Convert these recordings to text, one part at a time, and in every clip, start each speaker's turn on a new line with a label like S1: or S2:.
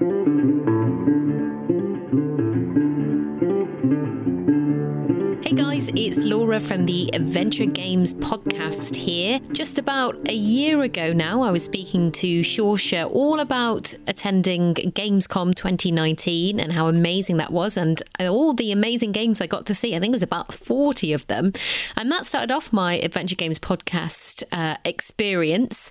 S1: Hey guys, it's Laura from the Adventure Games podcast here. Just about a year ago now, I was speaking to Shorsha all about attending Gamescom 2019 and how amazing that was, and all the amazing games I got to see. I think it was about 40 of them. And that started off my Adventure Games podcast uh, experience.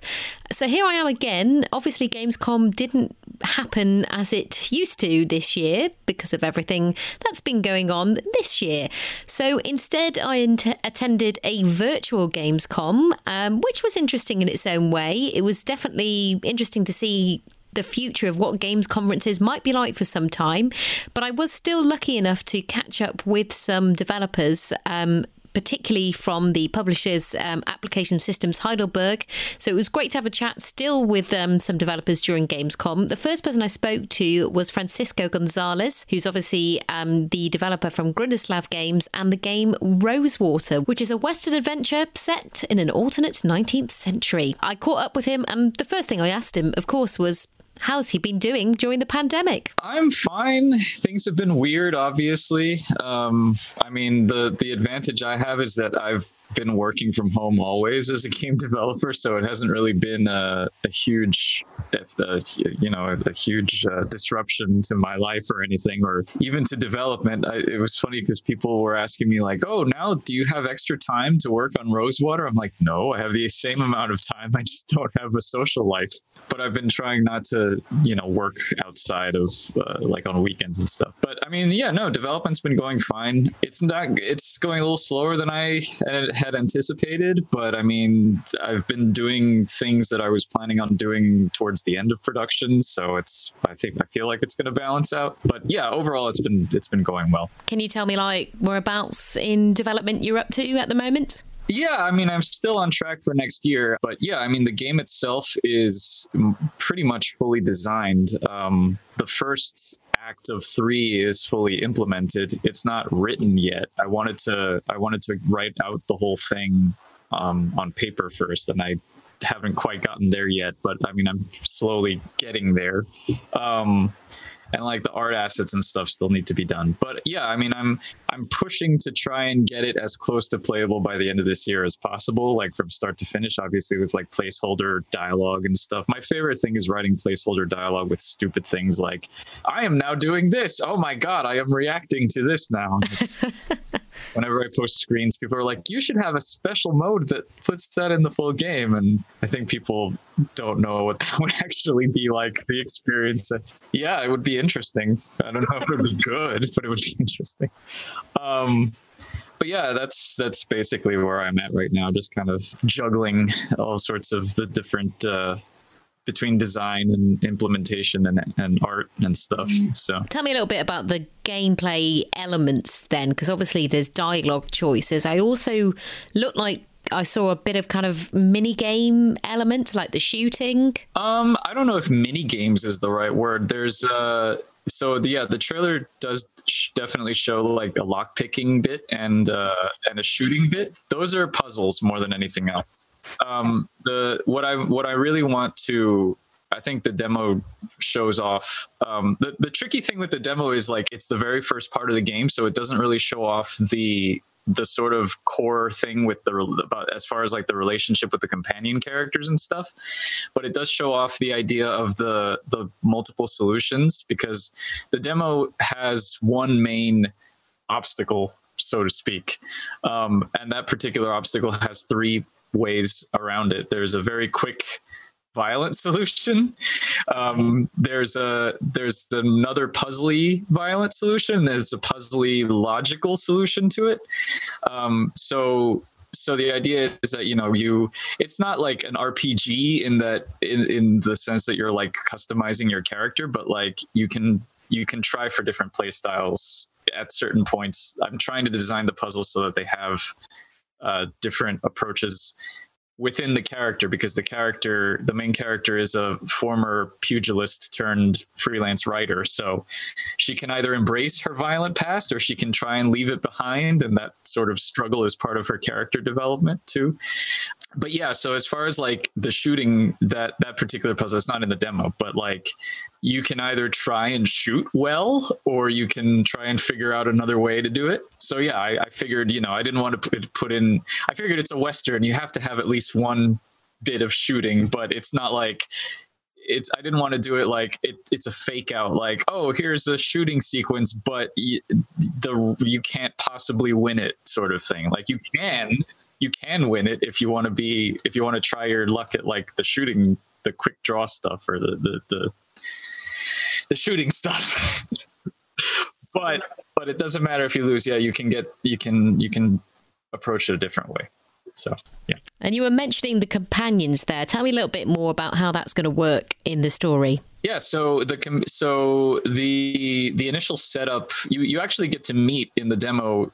S1: So here I am again. Obviously, Gamescom didn't happen as it used to this year because of everything that's been going on this year. So instead, I attended a virtual Gamescom, um, which was interesting in its own way. It was definitely interesting to see the future of what games conferences might be like for some time. But I was still lucky enough to catch up with some developers um, particularly from the publishers um, Application Systems Heidelberg. So it was great to have a chat still with um, some developers during Gamescom. The first person I spoke to was Francisco Gonzalez, who's obviously um, the developer from Grundislav Games and the game Rosewater, which is a Western adventure set in an alternate 19th century. I caught up with him, and the first thing I asked him, of course, was How's he been doing during the pandemic?
S2: I'm fine. Things have been weird, obviously. Um, I mean, the the advantage I have is that I've been working from home always as a game developer, so it hasn't really been a, a huge, a, you know, a, a huge uh, disruption to my life or anything, or even to development. I, it was funny because people were asking me like, "Oh, now do you have extra time to work on Rosewater?" I'm like, "No, I have the same amount of time. I just don't have a social life." But I've been trying not to, you know, work outside of uh, like on weekends and stuff. But I mean, yeah, no, development's been going fine. It's not. It's going a little slower than I had anticipated, but I mean, I've been doing things that I was planning on doing towards the end of production, so it's I think I feel like it's going to balance out. But yeah, overall, it's been it's been going well.
S1: Can you tell me like whereabouts in development you're up to at the moment?
S2: Yeah, I mean, I'm still on track for next year, but yeah, I mean, the game itself is pretty much fully designed. Um, the first act of three is fully implemented. It's not written yet. I wanted to I wanted to write out the whole thing um, on paper first, and I haven't quite gotten there yet. But I mean, I'm slowly getting there. Um, and like the art assets and stuff still need to be done. But yeah, I mean, I'm I'm pushing to try and get it as close to playable by the end of this year as possible, like from start to finish. Obviously, with like placeholder dialogue and stuff. My favorite thing is writing placeholder dialogue with stupid things like, "I am now doing this. Oh my god, I am reacting to this now." whenever I post screens, people are like, "You should have a special mode that puts that in the full game." And I think people don't know what that would actually be like. The experience, yeah, it would be interesting. I don't know if it would be good, but it would be interesting. Um, but yeah, that's that's basically where I'm at right now. Just kind of juggling all sorts of the different. Uh, between design and implementation and, and art and stuff. Mm. So,
S1: tell me a little bit about the gameplay elements then, because obviously there's dialogue choices. I also look like I saw a bit of kind of mini game element, like the shooting.
S2: Um, I don't know if mini games is the right word. There's uh, so the, yeah, the trailer does definitely show like a lock picking bit and uh, and a shooting bit. Those are puzzles more than anything else um, the what I what I really want to I think the demo shows off. Um, the the tricky thing with the demo is like it's the very first part of the game, so it doesn't really show off the the sort of core thing with the about as far as like the relationship with the companion characters and stuff but it does show off the idea of the the multiple solutions because the demo has one main obstacle so to speak um, and that particular obstacle has three ways around it. There's a very quick violent solution. Um, there's a there's another puzzly violent solution. There's a puzzly logical solution to it. Um, so so the idea is that you know you it's not like an rpg in that in, in the sense that you're like customizing your character but like you can you can try for different play styles at certain points i'm trying to design the puzzle so that they have uh, different approaches within the character because the character the main character is a former pugilist turned freelance writer. So she can either embrace her violent past or she can try and leave it behind and that sort of struggle is part of her character development too but yeah, so as far as like the shooting that that particular puzzle, it's not in the demo, but like you can either try and shoot well or you can try and figure out another way to do it. So yeah, I, I figured, you know, I didn't want to put, put in. I figured it's a western. You have to have at least one bit of shooting, but it's not like it's I didn't want to do it like it, it's a fake out like oh here's a shooting sequence but the you can't possibly win it sort of thing like you can you can win it if you want to be if you want to try your luck at like the shooting the quick draw stuff or the the the, the shooting stuff. But but it doesn't matter if you lose. Yeah you can get you can you can approach it a different way. So yeah.
S1: And you were mentioning the companions there. Tell me a little bit more about how that's going to work in the story.
S2: Yeah, so the so the the initial setup you you actually get to meet in the demo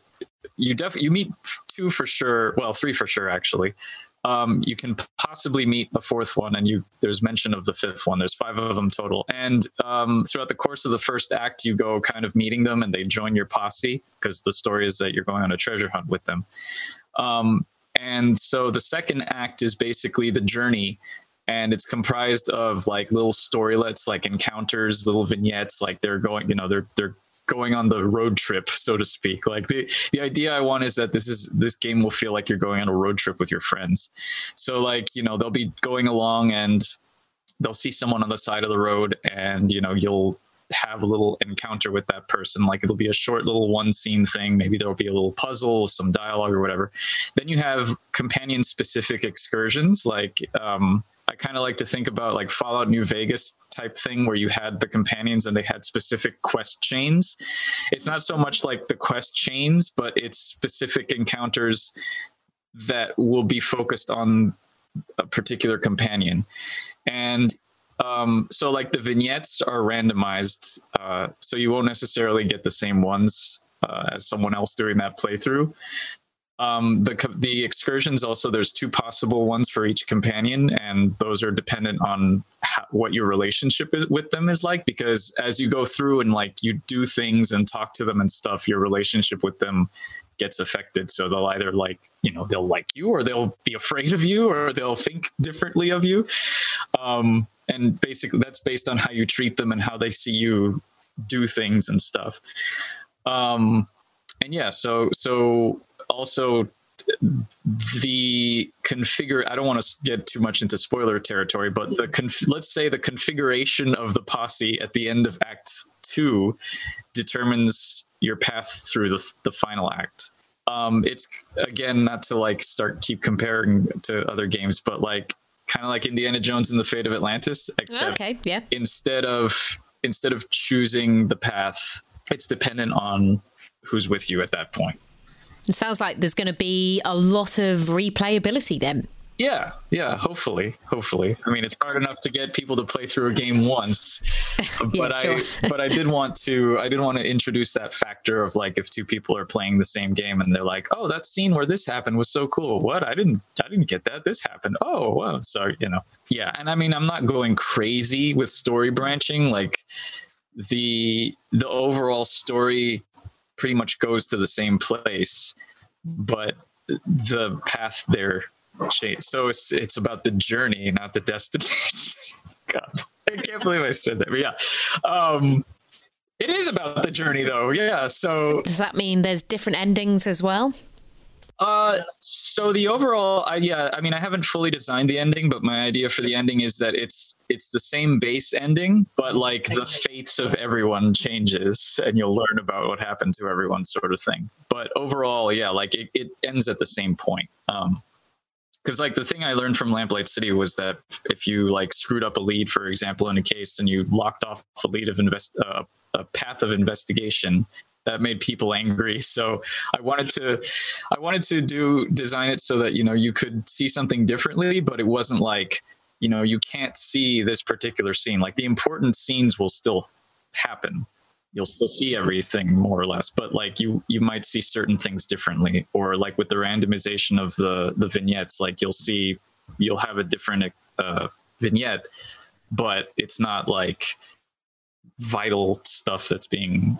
S2: you def you meet two for sure. Well, three for sure actually. Um, you can possibly meet a fourth one, and you there's mention of the fifth one. There's five of them total, and um, throughout the course of the first act, you go kind of meeting them, and they join your posse because the story is that you're going on a treasure hunt with them. Um, and so the second act is basically the journey and it's comprised of like little storylets like encounters little vignettes like they're going you know they're they're going on the road trip, so to speak. Like the the idea I want is that this is this game will feel like you're going on a road trip with your friends. So like you know they'll be going along and they'll see someone on the side of the road, and you know you'll have a little encounter with that person. Like it'll be a short little one scene thing. Maybe there'll be a little puzzle, some dialogue or whatever. Then you have companion specific excursions. Like um, I kind of like to think about like Fallout New Vegas type thing where you had the companions and they had specific quest chains. It's not so much like the quest chains, but it's specific encounters that will be focused on a particular companion. And um, so, like the vignettes are randomized, uh, so you won't necessarily get the same ones uh, as someone else doing that playthrough. Um, the the excursions also there's two possible ones for each companion, and those are dependent on how, what your relationship is, with them is like. Because as you go through and like you do things and talk to them and stuff, your relationship with them gets affected. So they'll either like you know they'll like you, or they'll be afraid of you, or they'll think differently of you. Um, and basically, that's based on how you treat them and how they see you do things and stuff. Um, and yeah, so so also the configure i don't want to get too much into spoiler territory but the conf- let's say the configuration of the posse at the end of act two determines your path through the, the final act. Um, it's again not to like start keep comparing to other games but like kind of like indiana jones and the fate of atlantis
S1: except okay yeah.
S2: instead of instead of choosing the path it's dependent on who's with you at that point
S1: it sounds like there's going to be a lot of replayability then.
S2: Yeah, yeah, hopefully, hopefully. I mean, it's hard enough to get people to play through a game once, but yeah. I, but I did want to, I did want to introduce that factor of like if two people are playing the same game and they're like, oh, that scene where this happened was so cool. What? I didn't, I didn't get that. This happened. Oh, well, sorry, you know. Yeah, and I mean, I'm not going crazy with story branching. Like the the overall story pretty much goes to the same place, but the path there change. So it's it's about the journey, not the destination. God, I can't believe I said that. But yeah, um, it is about the journey, though. Yeah. So
S1: does that mean there's different endings as well?
S2: Uh, so the overall, I, yeah, I mean, I haven't fully designed the ending, but my idea for the ending is that it's it's the same base ending, but like the fates of everyone changes, and you'll learn about what happened to everyone, sort of thing. But overall, yeah, like it, it ends at the same point. Um, because like the thing I learned from Lamplight City was that if you like screwed up a lead, for example, in a case, and you locked off a lead of invest uh, a path of investigation, that made people angry. So I wanted to I wanted to do design it so that you know you could see something differently, but it wasn't like you know you can't see this particular scene. Like the important scenes will still happen. You'll still see everything more or less, but like you you might see certain things differently, or like with the randomization of the the vignettes, like you'll see you'll have a different uh, vignette, but it's not like vital stuff that's being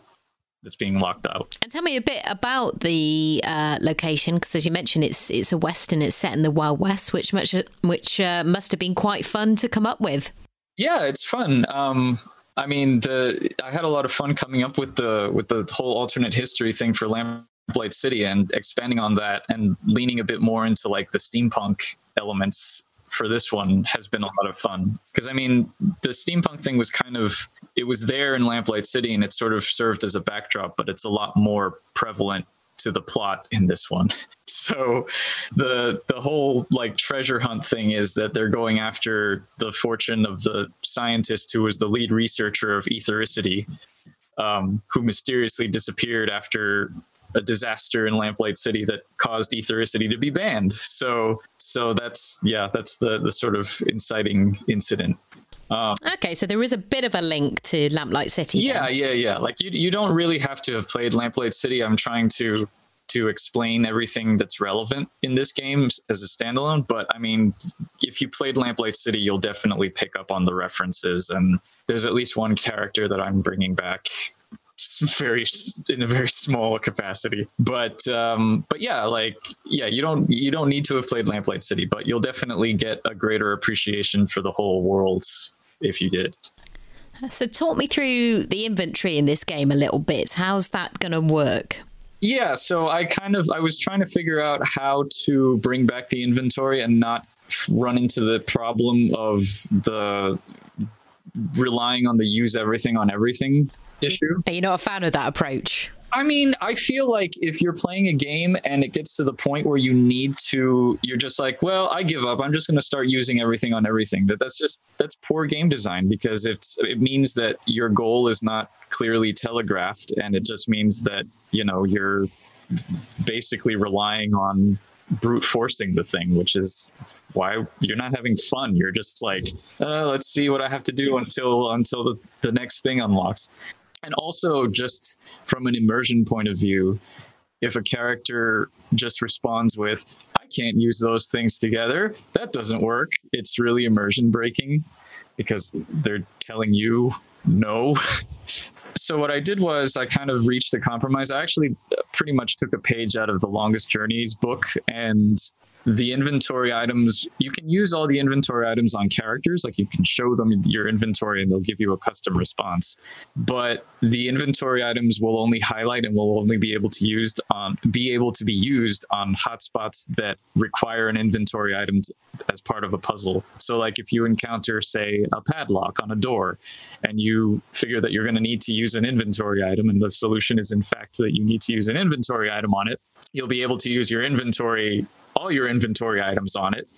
S2: that's being locked out.
S1: And tell me a bit about the uh, location, because as you mentioned, it's it's a western. It's set in the Wild West, which much which uh, must have been quite fun to come up with.
S2: Yeah, it's fun. Um, I mean, the I had a lot of fun coming up with the with the whole alternate history thing for Lamplight City and expanding on that and leaning a bit more into like the steampunk elements for this one has been a lot of fun because I mean the steampunk thing was kind of it was there in Lamplight City and it sort of served as a backdrop, but it's a lot more prevalent to the plot in this one. So the the whole like treasure hunt thing is that they're going after the fortune of the scientist who was the lead researcher of ethericity, um, who mysteriously disappeared after a disaster in Lamplight City that caused ethericity to be banned. So so that's yeah, that's the the sort of inciting incident.
S1: Um, okay, so there is a bit of a link to Lamplight City.
S2: Yeah, then. yeah, yeah. Like you, you don't really have to have played Lamplight City. I'm trying to to explain everything that's relevant in this game as a standalone. But I mean, if you played Lamplight City, you'll definitely pick up on the references. And there's at least one character that I'm bringing back very in a very small capacity. But um but yeah like yeah you don't you don't need to have played lamplight city but you'll definitely get a greater appreciation for the whole world if you did.
S1: So talk me through the inventory in this game a little bit. How's that going to work?
S2: Yeah so i kind of i was trying to figure out how to bring back the inventory and not run into the problem of the relying on the use everything on everything issue.
S1: Are you not a fan of that approach?
S2: I mean, I feel like if you're playing a game and it gets to the point where you need to, you're just like, well, I give up. I'm just going to start using everything on everything. That that's just that's poor game design because it's it means that your goal is not clearly telegraphed, and it just means that you know you're basically relying on brute forcing the thing, which is why you're not having fun. You're just like, uh, let's see what I have to do until until the, the next thing unlocks and also just from an immersion point of view if a character just responds with i can't use those things together that doesn't work. It's really immersion breaking because they're telling you no. So what i did was i kind of reached a compromise. I actually pretty much took a page out of the longest journeys book and the inventory items you can use all the inventory items on characters. Like you can show them your inventory and they'll give you a custom response. But the inventory items will only highlight and will only be able to used on be able to be used on hotspots that require an inventory item to, as part of a puzzle. So like if you encounter say a padlock on a door and you figure that you're going to need to use an inventory item and the solution is in fact that you need to use an inventory item on it you'll be able to use your inventory all your inventory items on it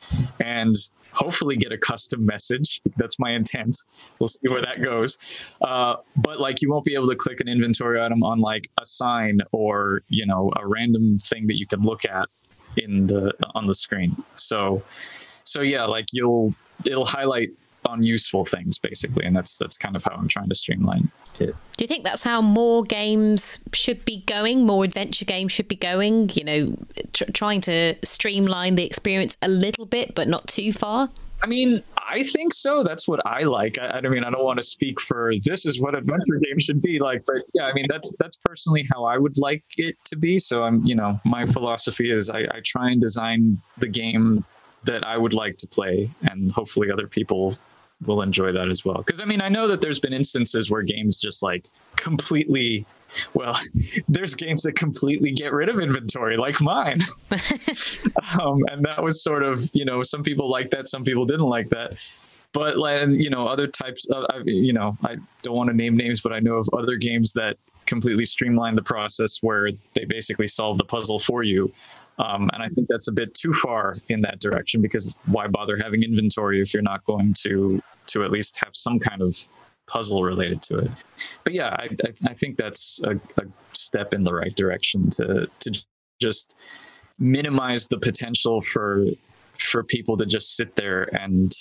S2: and hopefully get a custom message. That's my intent. We'll see where that goes. Uh, but like you won't be able to click an inventory item on like a sign or, you know, a random thing that you can look at in the on the screen. So so yeah, like you'll it'll highlight on useful things basically and that's that's kind of how i'm trying to streamline it
S1: do you think that's how more games should be going more adventure games should be going you know tr- trying to streamline the experience a little bit but not too far
S2: I mean, I think so. That's what I like. I, I mean, I don't want to speak for this is what adventure games should be like, but yeah, I mean, that's that's personally how I would like it to be. So I'm, you know, my philosophy is I, I try and design the game that I would like to play, and hopefully other people will enjoy that as well. Because I mean, I know that there's been instances where games just like completely, well, there's games that completely get rid of inventory, like mine. um, and that was sort of, you know, some people like that, some people didn't like that. But you know, other types of, you know, I don't want to name names, but I know of other games that completely streamline the process where they basically solve the puzzle for you um, and I think that's a bit too far in that direction because why bother having inventory if you're not going to to at least have some kind of puzzle related to it? But yeah, I, I, I think that's a, a step in the right direction to to just minimize the potential for for people to just sit there and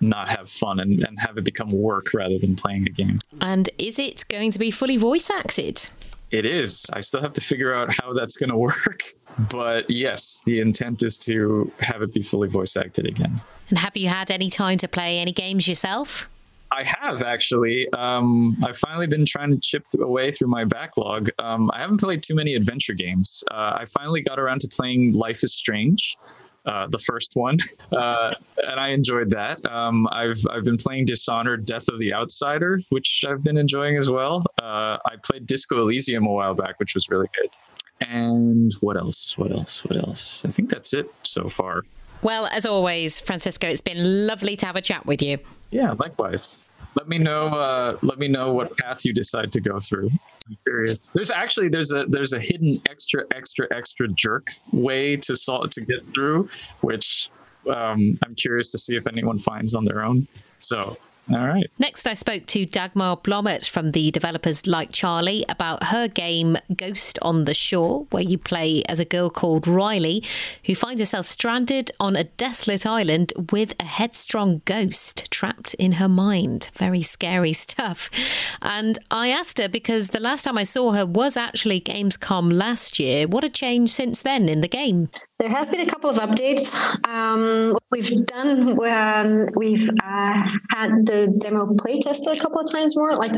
S2: not have fun and, and have it become work rather than playing a game.
S1: And is it going to be fully voice acted?
S2: It is. I still have to figure out how that's going to work. But yes, the intent is to have it be fully voice acted again.
S1: And have you had any time to play any games yourself?
S2: I have actually. Um, I've finally been trying to chip away through my backlog. Um, I haven't played too many adventure games. Uh, I finally got around to playing Life is Strange. Uh, the first one, uh, and I enjoyed that. Um, I've I've been playing Dishonored: Death of the Outsider, which I've been enjoying as well. Uh, I played Disco Elysium a while back, which was really good. And what else? What else? What else? I think that's it so far.
S1: Well, as always, Francisco, it's been lovely to have a chat with you.
S2: Yeah, likewise. Let me know. Uh, let me know what path you decide to go through. I'm curious. There's actually there's a there's a hidden extra extra extra jerk way to solve to get through, which um, I'm curious to see if anyone finds on their own. So all right.
S1: Next, I spoke to Dagmar Blommet from the developers Like Charlie about her game Ghost on the Shore, where you play as a girl called Riley who finds herself stranded on a desolate island with a headstrong ghost trapped in her mind. Very scary stuff. And I asked her because the last time I saw her was actually Gamescom last year. What a change since then in the game?
S3: There has been a couple of updates. Um, we've done when we've uh, had the demo playtest a couple of times more. Like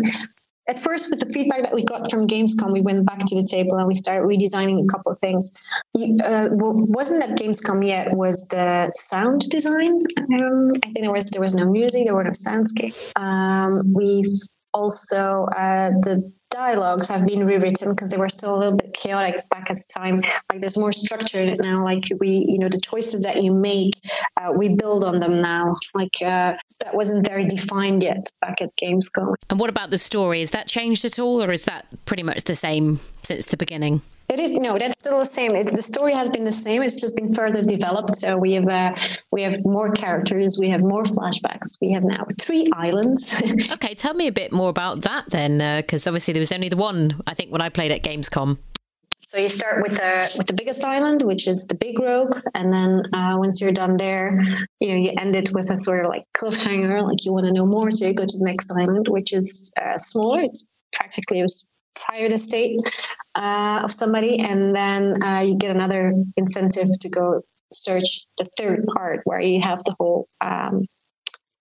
S3: at first, with the feedback that we got from Gamescom, we went back to the table and we started redesigning a couple of things. Uh, wasn't that Gamescom yet? Was the sound design? Um, I think there was there was no music, there were no soundscape. Um, we've also uh, the dialogues have been rewritten because they were still a little bit chaotic back at the time. Like there's more structure in it now. Like we you know the choices that you make uh, we build on them now. Like uh, that wasn't very defined yet back at gamescom.
S1: And what about the story? Is that changed at all or is that pretty much the same since the beginning
S3: it is no, that's still the same. It's, the story has been the same. It's just been further developed. So we have uh, we have more characters. We have more flashbacks. We have now three islands.
S1: okay, tell me a bit more about that then, because uh, obviously there was only the one. I think when I played at Gamescom.
S3: So you start with the with the biggest island, which is the Big Rogue, and then uh, once you're done there, you know you end it with a sort of like cliffhanger, like you want to know more, so you go to the next island, which is uh, smaller. It's practically a private estate uh, of somebody, and then uh, you get another incentive to go search the third part where you have the whole um,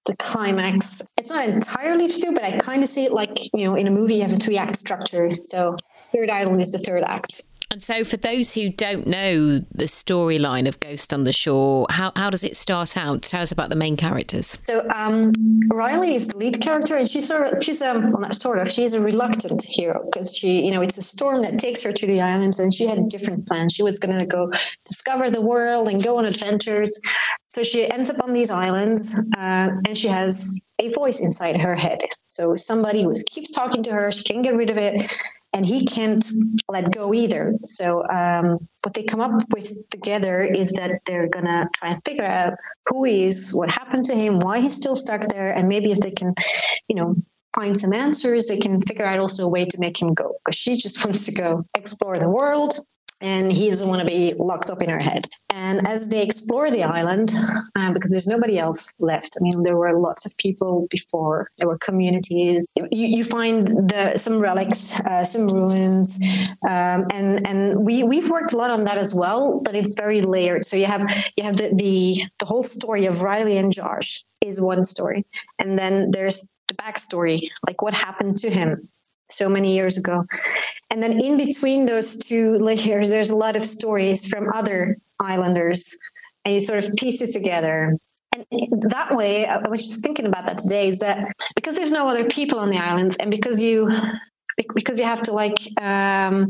S3: the climax. It's not entirely true, but I kind of see it like you know in a movie you have a three act structure. So third island is the third act.
S1: And so, for those who don't know the storyline of Ghost on the Shore, how, how does it start out? Tell us about the main characters.
S3: So, um, Riley is the lead character, and she's sort of, she's a, um, well, sort of, she's a reluctant hero because she, you know, it's a storm that takes her to the islands, and she had different plans. She was going to go discover the world and go on adventures. So, she ends up on these islands, uh, and she has a voice inside her head. So, somebody who keeps talking to her, she can't get rid of it and he can't let go either. So um, what they come up with together is that they're gonna try and figure out who he is, what happened to him, why he's still stuck there, and maybe if they can, you know, find some answers, they can figure out also a way to make him go because she just wants to go explore the world and he doesn't want to be locked up in her head. And as they explore the island, uh, because there's nobody else left, I mean, there were lots of people before, there were communities. You, you find the, some relics, uh, some ruins, um, and and we we've worked a lot on that as well. But it's very layered. So you have you have the the, the whole story of Riley and Josh is one story, and then there's the backstory, like what happened to him so many years ago. And then in between those two layers, there's a lot of stories from other islanders, and you sort of piece it together. And that way, I was just thinking about that today. Is that because there's no other people on the islands, and because you because you have to like um,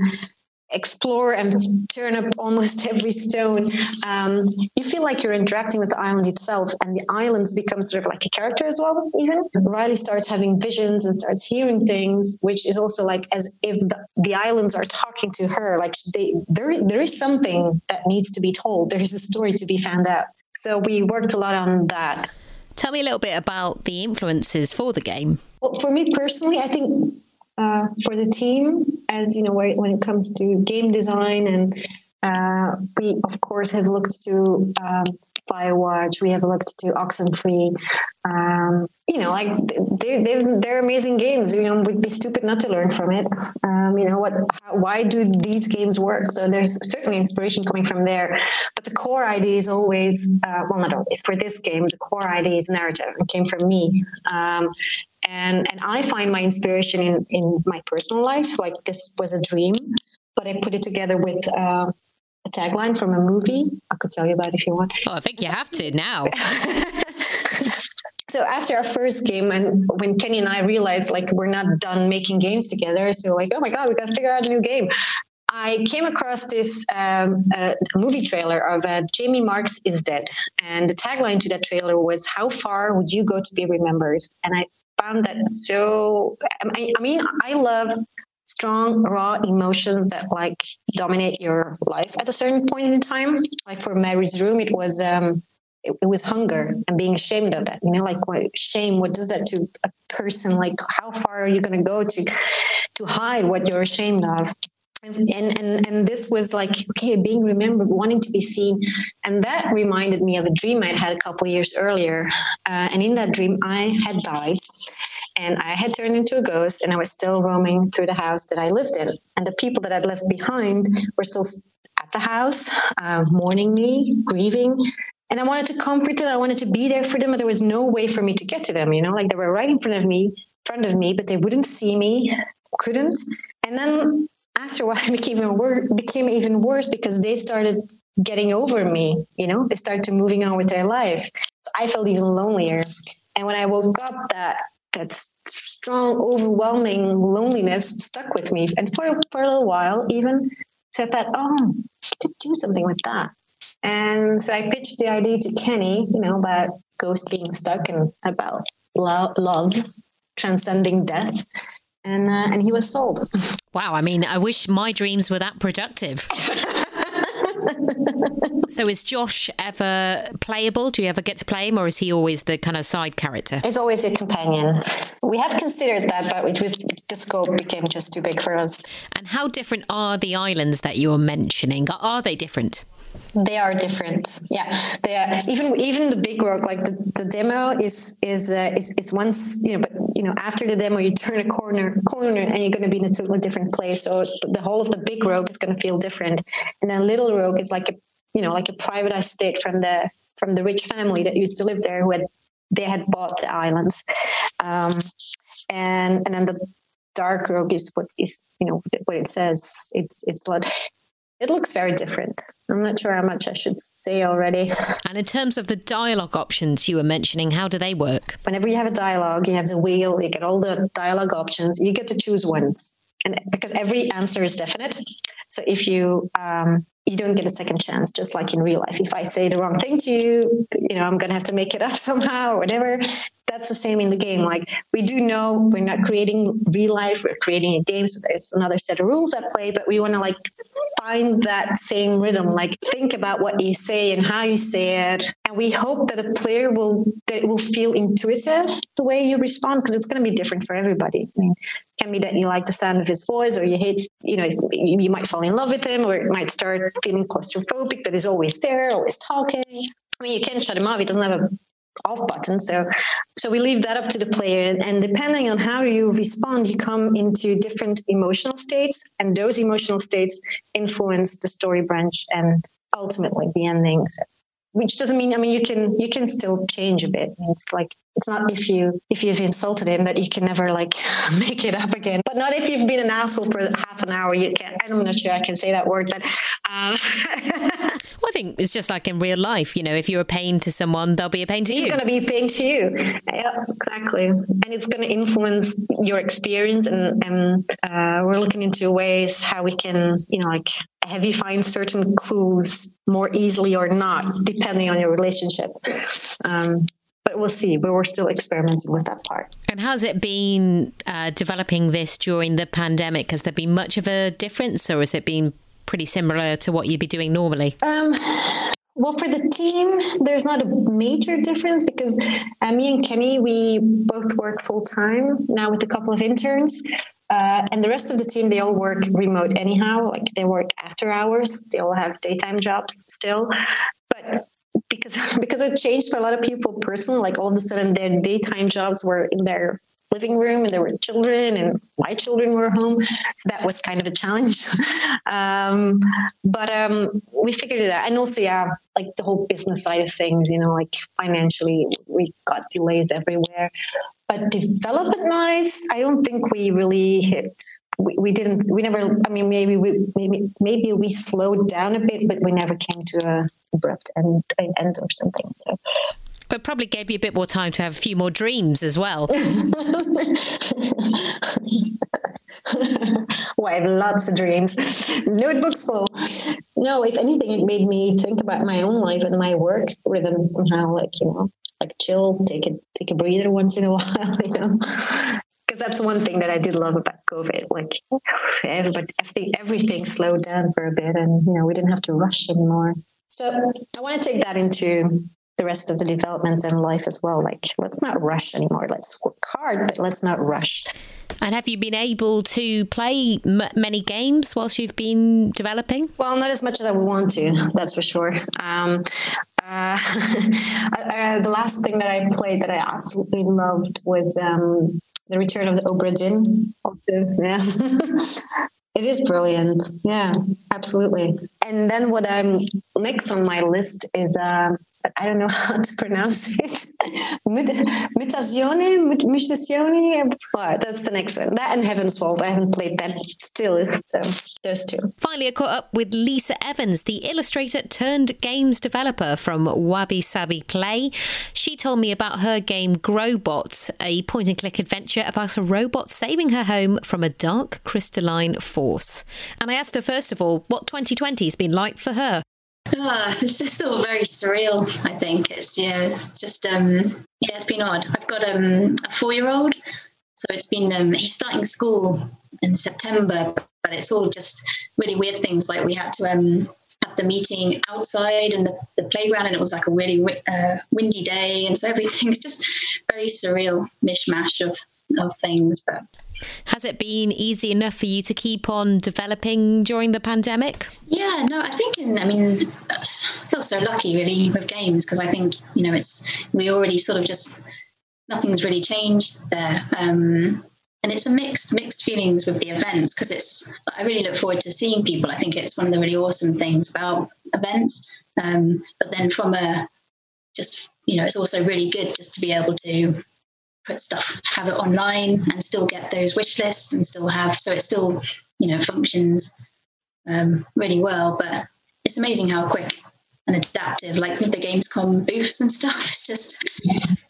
S3: explore and turn up almost every stone, um, you feel like you're interacting with the island itself, and the islands become sort of like a character as well. Even Riley starts having visions and starts hearing things, which is also like as if the, the islands are talking to her. Like they, there, there is something that needs to be told. There is a story to be found out. So we worked a lot on that.
S1: Tell me a little bit about the influences for the game.
S3: Well, for me personally, I think uh, for the team as you know when it comes to game design and uh, we of course have looked to um, Firewatch. We have looked to Oxenfree. Um, you know, like they they they're amazing games. You know, we'd be stupid not to learn from it. Um, you know what? How, why do these games work? So there's certainly inspiration coming from there, but the core idea is always uh, well, not always for this game. The core idea is narrative. It came from me. Um, and and I find my inspiration in in my personal life. Like this was a dream, but I put it together with uh, a tagline from a movie. I could tell you about if you want.
S1: Oh, I think you have to now.
S3: so after our first game and when Kenny and I realized like we're not done making games together so like oh my god we got to figure out a new game I came across this um, uh, movie trailer of uh, Jamie Marks is dead and the tagline to that trailer was how far would you go to be remembered and I found that so I, I mean I love strong raw emotions that like dominate your life at a certain point in time. Like for Mary's room it was um it, it, was hunger and being ashamed of that you know like what shame what does that to a person? Like how far are you going to go to to hide what you're ashamed of and and and this was like okay being remembered wanting to be seen. And that reminded me of a dream i'd had a couple years earlier. Uh, and in that dream i had died and i had turned into a ghost and i was still roaming through the house that i lived in. And the people that i'd left behind were still at the house uh, mourning me grieving. And i wanted to comfort them. I wanted to be there for them but there was no way for me to get to them you know? Like they were right in front of me front of me but they wouldn't see me couldn't. And then after a while it became even worse became even worse because they started getting over me you know? They started moving on with their life. So i felt even lonelier. And when i woke up that that strong overwhelming loneliness stuck with me. And for for a little while even said that oh I could do something with that. And so i pitched the idea to kenny you know about ghost being stuck and about lo love transcending death and uh, and he was sold.
S1: Wow, I mean, I wish my dreams were that productive. so is Josh ever playable? Do you ever get to play him or is he always the kind of side character?
S3: He's always your companion. We have considered that but it was the scope became just too big for us.
S1: And how different are the islands that you're mentioning? Are they different?
S3: they are different yeah they are even even the big rock like the, the demo is is uh, is is once you know but you know after the demo you turn a corner corner and you're going to be in a totally different place. So the whole of the big rogue is going to feel different. And then little rogue is like a you know like a private estate from the from the rich family that used to live there had they had bought the islands. Um, and and then the dark rogue is what is you know what it says. It's it's blood it looks very different. I'm not sure how much I should say already.
S1: And in terms of the dialogue options you were mentioning, how do they work?
S3: Whenever you have a dialogue, you have the wheel, you get all the dialogue options, you get to choose ones. And because every answer is definite. So if you um, you don't get a second chance just like in real life if i say the wrong thing to you you know i'm going to have to make it up somehow or whatever that's the same in the game. Like we do know we're not creating real life we're creating a game so there's another set of rules at play but we want to like find that same rhythm. Like think about what you say and how you say it and we hope that a player will that will feel intuitive the way you respond because it's going to be different for everybody. I mean can be that you like the sound of his voice or you hate you know you might fall in love with him or it might start feeling claustrophobic that is always there always talking. I mean you can shut him off he doesn't have a off button. So so we leave that up to the player. And, depending on how you respond you come into different emotional states and those emotional states influence the story branch and ultimately the ending. So which doesn't mean i mean you can you can still change a bit. It's like it's not if you if you've insulted him that you can never like make it up again. But not if you've been an asshole for half an hour. You can't. i'm not sure i can say that word but um
S1: well, I think it's just like in real life you know if you're a pain to someone they'll be a pain to
S3: it's
S1: you.
S3: it's going to be a pain to you. Yeah exactly. And it's going to influence your experience and and uh, we're looking into ways how we can you know like have you find certain clues more easily or not depending on your relationship. Um, but we'll see but we're still experimenting with that part.
S1: And how's it been uh, developing this during the pandemic? Has there been much of a difference or has it been pretty similar to what you'd be doing normally
S3: um, well, for the team, there's not a major difference because uh, me and Kenny, we both work full time now with a couple of interns. Uh, and the rest of the team, they all work remote anyhow. Like they work after hours. They all have daytime jobs still. But because because it changed for a lot of people personally. Like all of a sudden, their daytime jobs were in their living room and there were children and my children were home. So that was kind of a challenge. Um, but um, we figured it out. And also yeah like the whole business side of things you know like financially we got delays everywhere. But development wise i don't think we really hit we, we didn't we never i mean maybe we maybe maybe we slowed down a bit but we never came to a abrupt end, end or something. So
S1: but probably gave you a bit more time to have a few more dreams as well.
S3: well, I have lots of dreams, notebooks full. No, if anything, it made me think about my own life and my work rhythm somehow, like, you know, like chill, take a, take a breather once in a while, you know because that's one thing that I did love about COVID. Like everybody, everything, everything slowed down for a bit, and you know we didn't have to rush anymore. So I want to take that into the rest of the development and life as well. Like, let's not rush anymore. Let's work hard, but let's not rush.
S1: And have you been able to play m- many games whilst you've been developing?
S3: Well, not as much as I want to, that's for sure. Um, uh, uh, the last thing that I played that I absolutely loved was um, The Return of the Obra Dinn. Yeah. It is brilliant. Yeah, absolutely. And then what I'm next on my list is uh, I don't know how to pronounce it. Mutazione, Mutazione. Oh, that's the next one. That and Heaven's Vault. I haven't played that still. So those two.
S1: Finally, I caught up with Lisa Evans, the illustrator turned games developer from Wabi Sabi Play. She told me about her game Growbot, a point and click adventure about a robot saving her home from a dark crystalline force. And I asked her first of all what 2020 has been like for her.
S4: Ah, it's just all very surreal. I think it's yeah, just um, yeah, it's been odd. I've got um, a four-year-old, so it's been um, he's starting school in September, but it's all just really weird things. Like we had to um, have the meeting outside in the, the playground, and it was like a really uh, windy day, and so everything's just very surreal mishmash of of things. But
S1: has it been easy enough for you to keep on developing during the pandemic?
S4: Yeah, no, I think, in, I mean, I feel so lucky really with games because I think, you know, it's, we already sort of just, nothing's really changed there. Um, and it's a mixed mixed feelings with the events because it's i really look forward to seeing people i think it's one of the really awesome things about events um, but then from a just you know it's also really good just to be able to put stuff, have it online and still get those wish lists and still have, so it still, you know, functions um, really well. But it's amazing how quick and adaptive, like the Gamescom booths and stuff. It's just,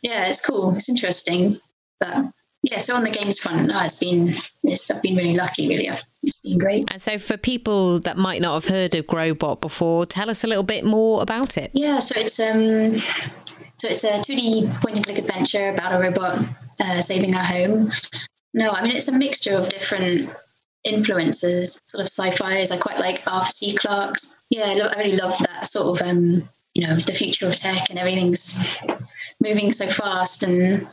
S4: yeah, it's cool. It's interesting. But yeah, so on the games front, no, it's been, it's, I've been really lucky, really. It's been great.
S1: And so for people that might not have heard of Growbot before, tell us a little bit more about it.
S4: Yeah, so it's, um, so it's a 2D point and click adventure about a robot uh, saving our home. No, I mean, it's a mixture of different influences, sort of sci-fi. I quite like Arthur C. Clarke's. Yeah, I, I really love that sort of, um, you know, the future of tech and everything's moving so fast and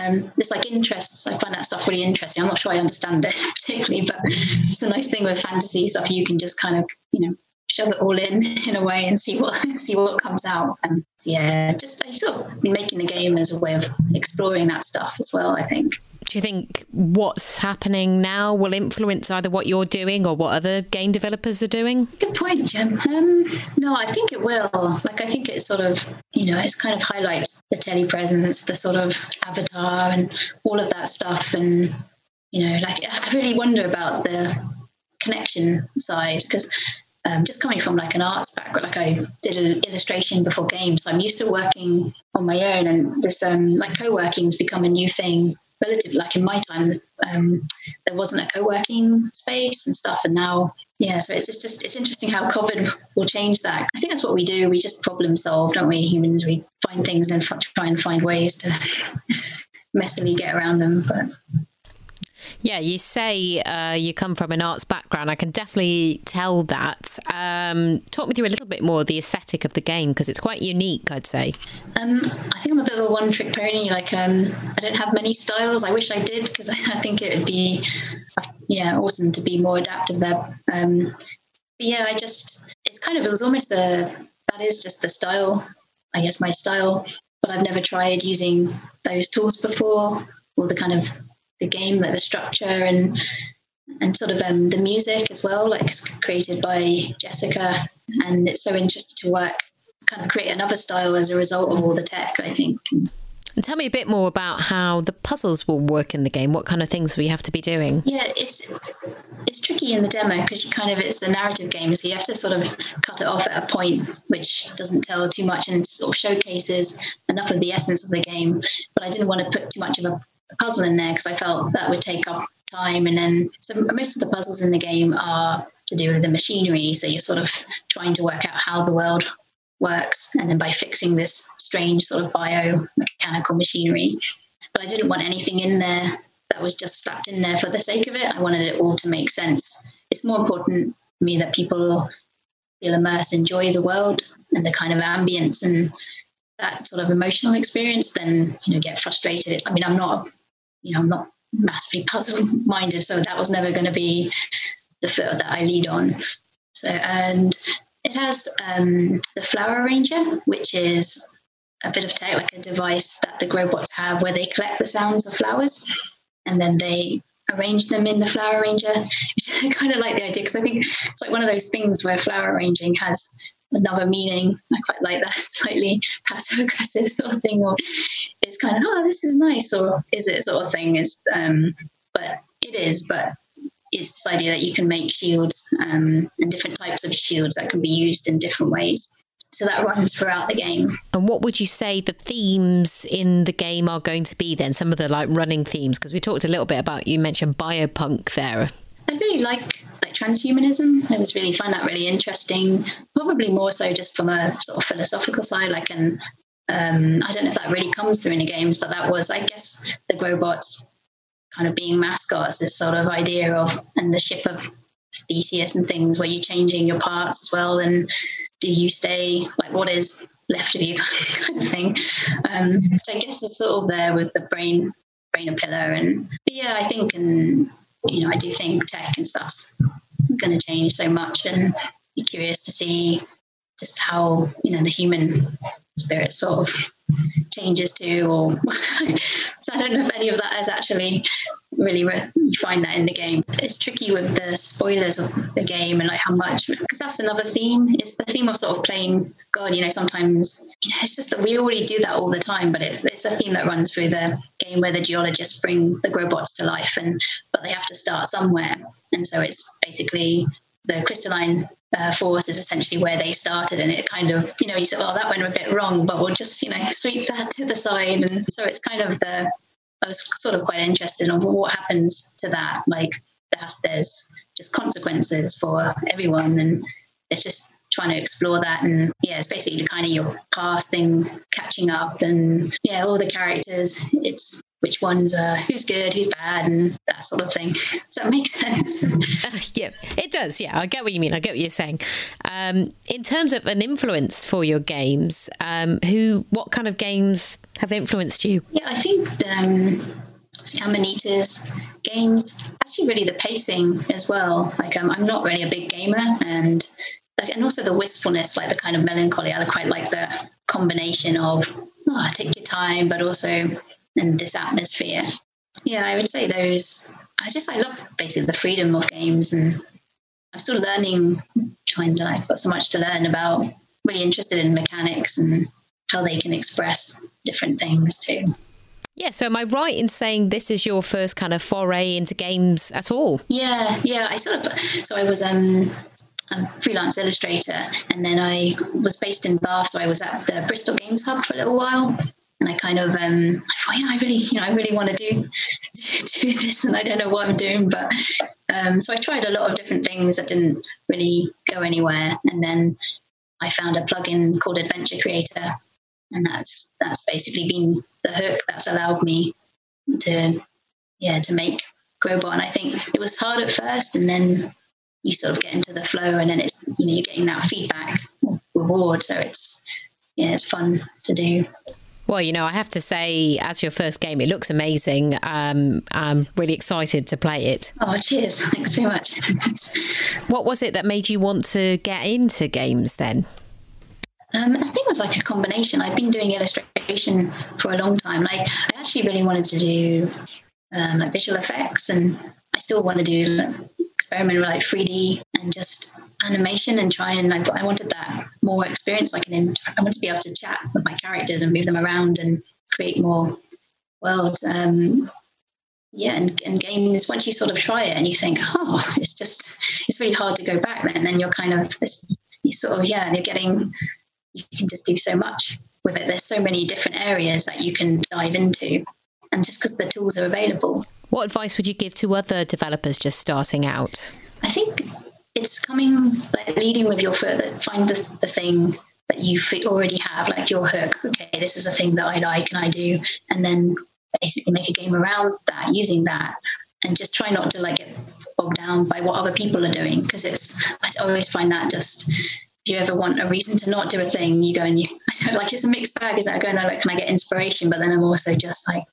S4: um, there's like interests. I find that stuff really interesting. I'm not sure I understand it particularly, but it's a nice thing with fantasy stuff. You can just kind of, you know, shove it all in in a way and see what see what comes out. And yeah, just I sort of been making the game as a way of exploring that stuff as well. I think.
S1: Do you think what's happening now will influence either what you're doing or what other game developers are doing?
S4: Good point, Jim. Um, no, I think it will. Like, I think it sort of, you know, it's kind of highlights the telepresence, the sort of avatar, and all of that stuff. And you know, like I really wonder about the connection side because um, just coming from like an arts background, like I did an illustration before games, so I'm used to working on my own, and this um, like co-working has become a new thing. Relatively, like in my time, um, there wasn't a co-working space and stuff, and now, yeah. So it's, it's just it's interesting how COVID will change that. I think that's what we do. We just problem solve, don't we? Humans, we find things and then try and find ways to messily get around them, but
S1: yeah, you say uh, you come from an arts background. I can definitely tell that. Um, talk me through a little bit more the aesthetic of the game because it's quite unique, I'd say.
S4: Um, I think I'm a bit of a one-trick pony. Like, um, I don't have many styles. I wish I did because I think it would be, yeah, awesome to be more adaptive there. Um, but yeah, I just it's kind of it was almost a that is just the style I guess, my style. But I've never tried using those tools before, or the kind of the game, like the structure and and sort of um, the music as well, like created by Jessica. And it's so interesting to work, kind of create another style as a result of all the tech. I think.
S1: And tell me a bit more about how the puzzles will work in the game. What kind of things we have to be doing?
S4: Yeah, it's it's tricky in the demo because you kind of it's a narrative game, so you have to sort of cut it off at a point which doesn't tell too much and sort of showcases enough of the essence of the game. But I didn't want to put too much of a puzzle in there because I felt that would take up time. And then so most of the puzzles in the game are to do with the machinery. So you're sort of trying to work out how the world works, and then by fixing this strange sort of biomechanical machinery. But I didn't want anything in there that was just slapped in there for the sake of it. I wanted it all to make sense. It's more important to me that people feel immersed, enjoy the world and the kind of ambience and that sort of emotional experience than you know get frustrated. I mean, I'm not, you know, I'm not massively puzzle minded, so that was never going to be the foot that I lead on. So and it has um, the flower arranger, which is a bit of tech, like a device that the Growbots have where they collect the sounds of flowers and then they arrange them in the flower arranger. I kind of like the idea because I think it's like one of those things where flower arranging has another meaning. I quite like that slightly passive aggressive sort of thing, or it's kind of oh this is nice, or is it sort of thing? Is um, but it is, but it's this idea that you can make shields um, and different types of shields that can be used in different ways. So that runs throughout the game.
S1: And what would you say the themes in the game are going to be then? Some of the like running themes, because we talked a little bit about you mentioned biopunk there.
S4: I really like like transhumanism. I was really find that really interesting. Probably more so just from a sort of philosophical side. Like, and um, I don't know if that really comes through in the games, but that was, I guess, the robots kind of being mascots. This sort of idea of and the ship of Theseus and things where you're changing your parts as well and do you stay like what is left of you kind of thing. Um so i guess it's sort of there with the brain brain a pillar and yeah i think and you know i do think tech and stuff's going to change so much and be curious to see just how you know the human spirit sort of changes too or so i don't know if any of that is actually really re- you find that in the game. It's tricky with the spoilers of the game and like how much because that's another theme. It's the theme of sort of playing god you know sometimes you know it's just that we already do that all the time but it's, it's a theme that runs through the game where the geologists bring the robots to life and but they have to start somewhere. And so it's basically the crystalline uh, force is essentially where they started and it kind of you know you said oh that went a bit wrong but we'll just you know sweep that to the side. And so it's kind of the i was sort of quite interested in what happens to that like there's just consequences for everyone and it's just trying to explore that. And yeah it's basically kind of your past thing catching up and yeah all the characters it's which ones are who's good, who's bad, and that sort of thing. Does that make sense?
S1: Uh, yeah, it does. Yeah, I get what you mean. I get what you're saying. Um, in terms of an influence for your games, um, who, what kind of games have influenced you?
S4: Yeah, I think um, Amanita's games, actually, really the pacing as well. Like, um, I'm not really a big gamer, and like, and also the wistfulness, like the kind of melancholy. I quite like the combination of oh, take your time, but also and this atmosphere. Yeah, I would say those. I just I love basically the freedom of games, and I'm still learning. Trying to, I've got so much to learn about. Really interested in mechanics and how they can express different things too.
S1: Yeah, so am I right in saying this is your first kind of foray into games at all?
S4: Yeah, yeah. I sort of so I was um a freelance illustrator and then I was based in Bath, so I was at the Bristol Games Hub for a little while and I kind of um, I thought, yeah, I really, you know, I really want to do do this, and I don't know what I'm doing, but um, so I tried a lot of different things that didn't really go anywhere, and then I found a plugin called Adventure Creator, and that's that's basically been the hook that's allowed me to yeah to make Growbot, and I think it was hard at first, and then you sort of get into the flow, and then it's you know you're getting that feedback reward, so it's yeah it's fun to do.
S1: Well, you know, I have to say, as your first game, it looks amazing. Um, I'm really excited to play it.
S4: Oh, cheers. Thanks very much.
S1: what was it that made you want to get into games then?
S4: Um, I think it was like a combination. I've been doing illustration for a long time. Like I actually really wanted to do um, like visual effects, and I still want to do like, experiment with like 3D and just animation and try and I, I wanted that more experience. Like an I want to be able to chat with my characters and move them around and create more worlds. Um, yeah, and, and games, once you sort of try it and you think, oh, it's just, it's really hard to go back then. Then you're kind of this, you sort of, yeah, you're getting, you can just do so much with it. There's so many different areas that you can dive into. And just because the tools are available.
S1: What advice would you give to other developers just starting out?
S4: I think it's coming, like leading with your further, find the, the thing that you already have, like your hook. Okay, this is a thing that I like and I do. And then basically make a game around that using that and just try not to like get bogged down by what other people are doing because it's i always find that just if you ever want a reason to not do a thing you go and you i don't like it's a mixed bag is that going like can i get inspiration but then i'm also just like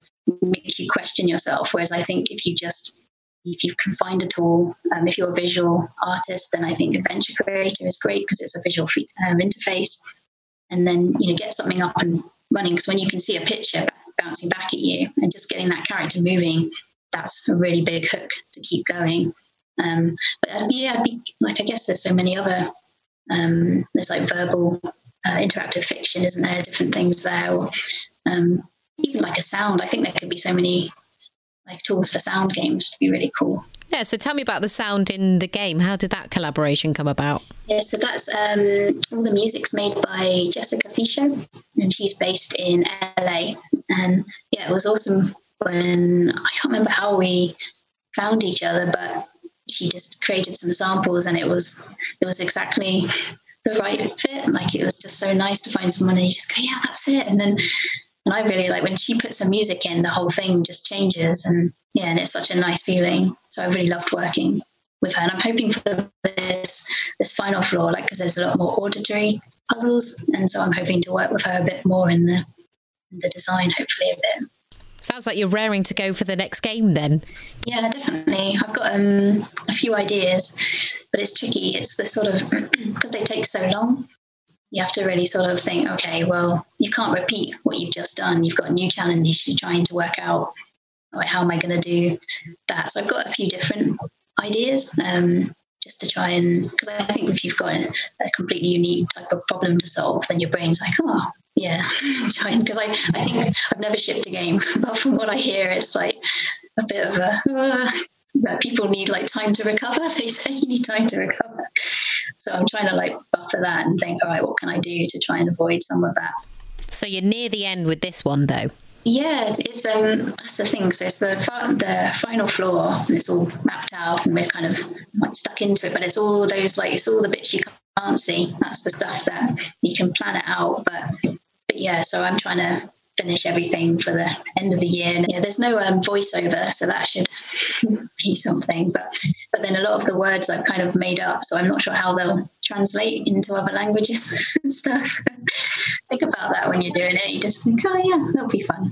S4: makes you question yourself. Whereas i think if you just if you can find a tool um, if you're a visual artist then i think adventure creator is great because it's a visual um, interface. And then you know get something up and running because when you can see a picture bouncing back at you and just getting that character moving that's a really big hook to keep going. Um, but uh, yeah I'd be, like i guess there's so many other um, there's like verbal uh, interactive fiction isn't there? Different things there or um, even like a sound i think there could be so many like tools for sound games to be really cool
S1: yeah, so tell me about the sound in the game. How did that collaboration come about?
S4: Yeah, so that's um, all the music's made by Jessica Fischer, and she's based in LA. And yeah, it was awesome when I can't remember how we found each other, but she just created some samples, and it was it was exactly the right fit. Like it was just so nice to find someone and you just go, yeah, that's it. And then and I really like when she puts some music in, the whole thing just changes. And yeah, and it's such a nice feeling. So I really loved working with her. And I'm hoping for this this final floor, like because there's a lot more auditory puzzles. And so I'm hoping to work with her a bit more in the in the design, hopefully a bit.
S1: Sounds like you're raring to go for the next game then.
S4: Yeah, definitely. I've got um, a few ideas, but it's tricky. It's the sort of because they take so long you have to really sort of think, okay, well, you can't repeat what you've just done. You've got new challenges you're trying to work out. How am I going to do that? So I've got a few different ideas um, just to try and, because I think if you've got a completely unique type of problem to solve, then your brain's like, oh, yeah, because I, I think I've never shipped a game, but from what I hear, it's like a bit of a, uh, people need like time to recover. They say you need time to recover. So I'm trying to like buffer that and think, all right, what can I do to try and avoid some of that?
S1: So you're near the end with this one, though.
S4: Yeah, it's um that's the thing. So it's the the final floor, and it's all mapped out, and we're kind of like stuck into it. But it's all those like it's all the bits you can't see. That's the stuff that you can plan it out. But but yeah, so I'm trying to finish everything for the end of the year. And, yeah, there's no um, voiceover, so that should be something. But but then a lot of the words I've kind of made up, so I'm not sure how they'll translate into other languages and stuff. think about that when you're doing it. You just think, oh yeah, that'll be fun.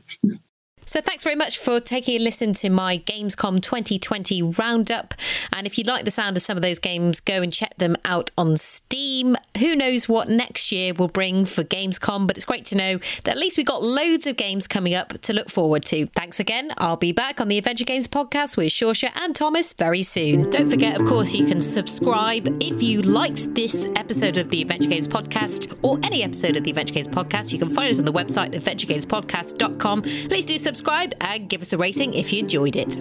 S1: So thanks very much for taking a listen to my Gamescom 2020 roundup. And if you like the sound of some of those games, go and check them out on Steam. Who knows what next year will bring for Gamescom, but it's great to know that at least we've got loads of games coming up to look forward to. Thanks again. I'll be back on the Adventure Games podcast with Shorsha and Thomas very soon. Don't forget, of course, you can subscribe if you liked this episode of the Adventure Games podcast or any episode of the Adventure Games podcast. You can find us on the website adventuregamespodcast.com. Please do subscribe subscribe and give us a rating if you enjoyed it.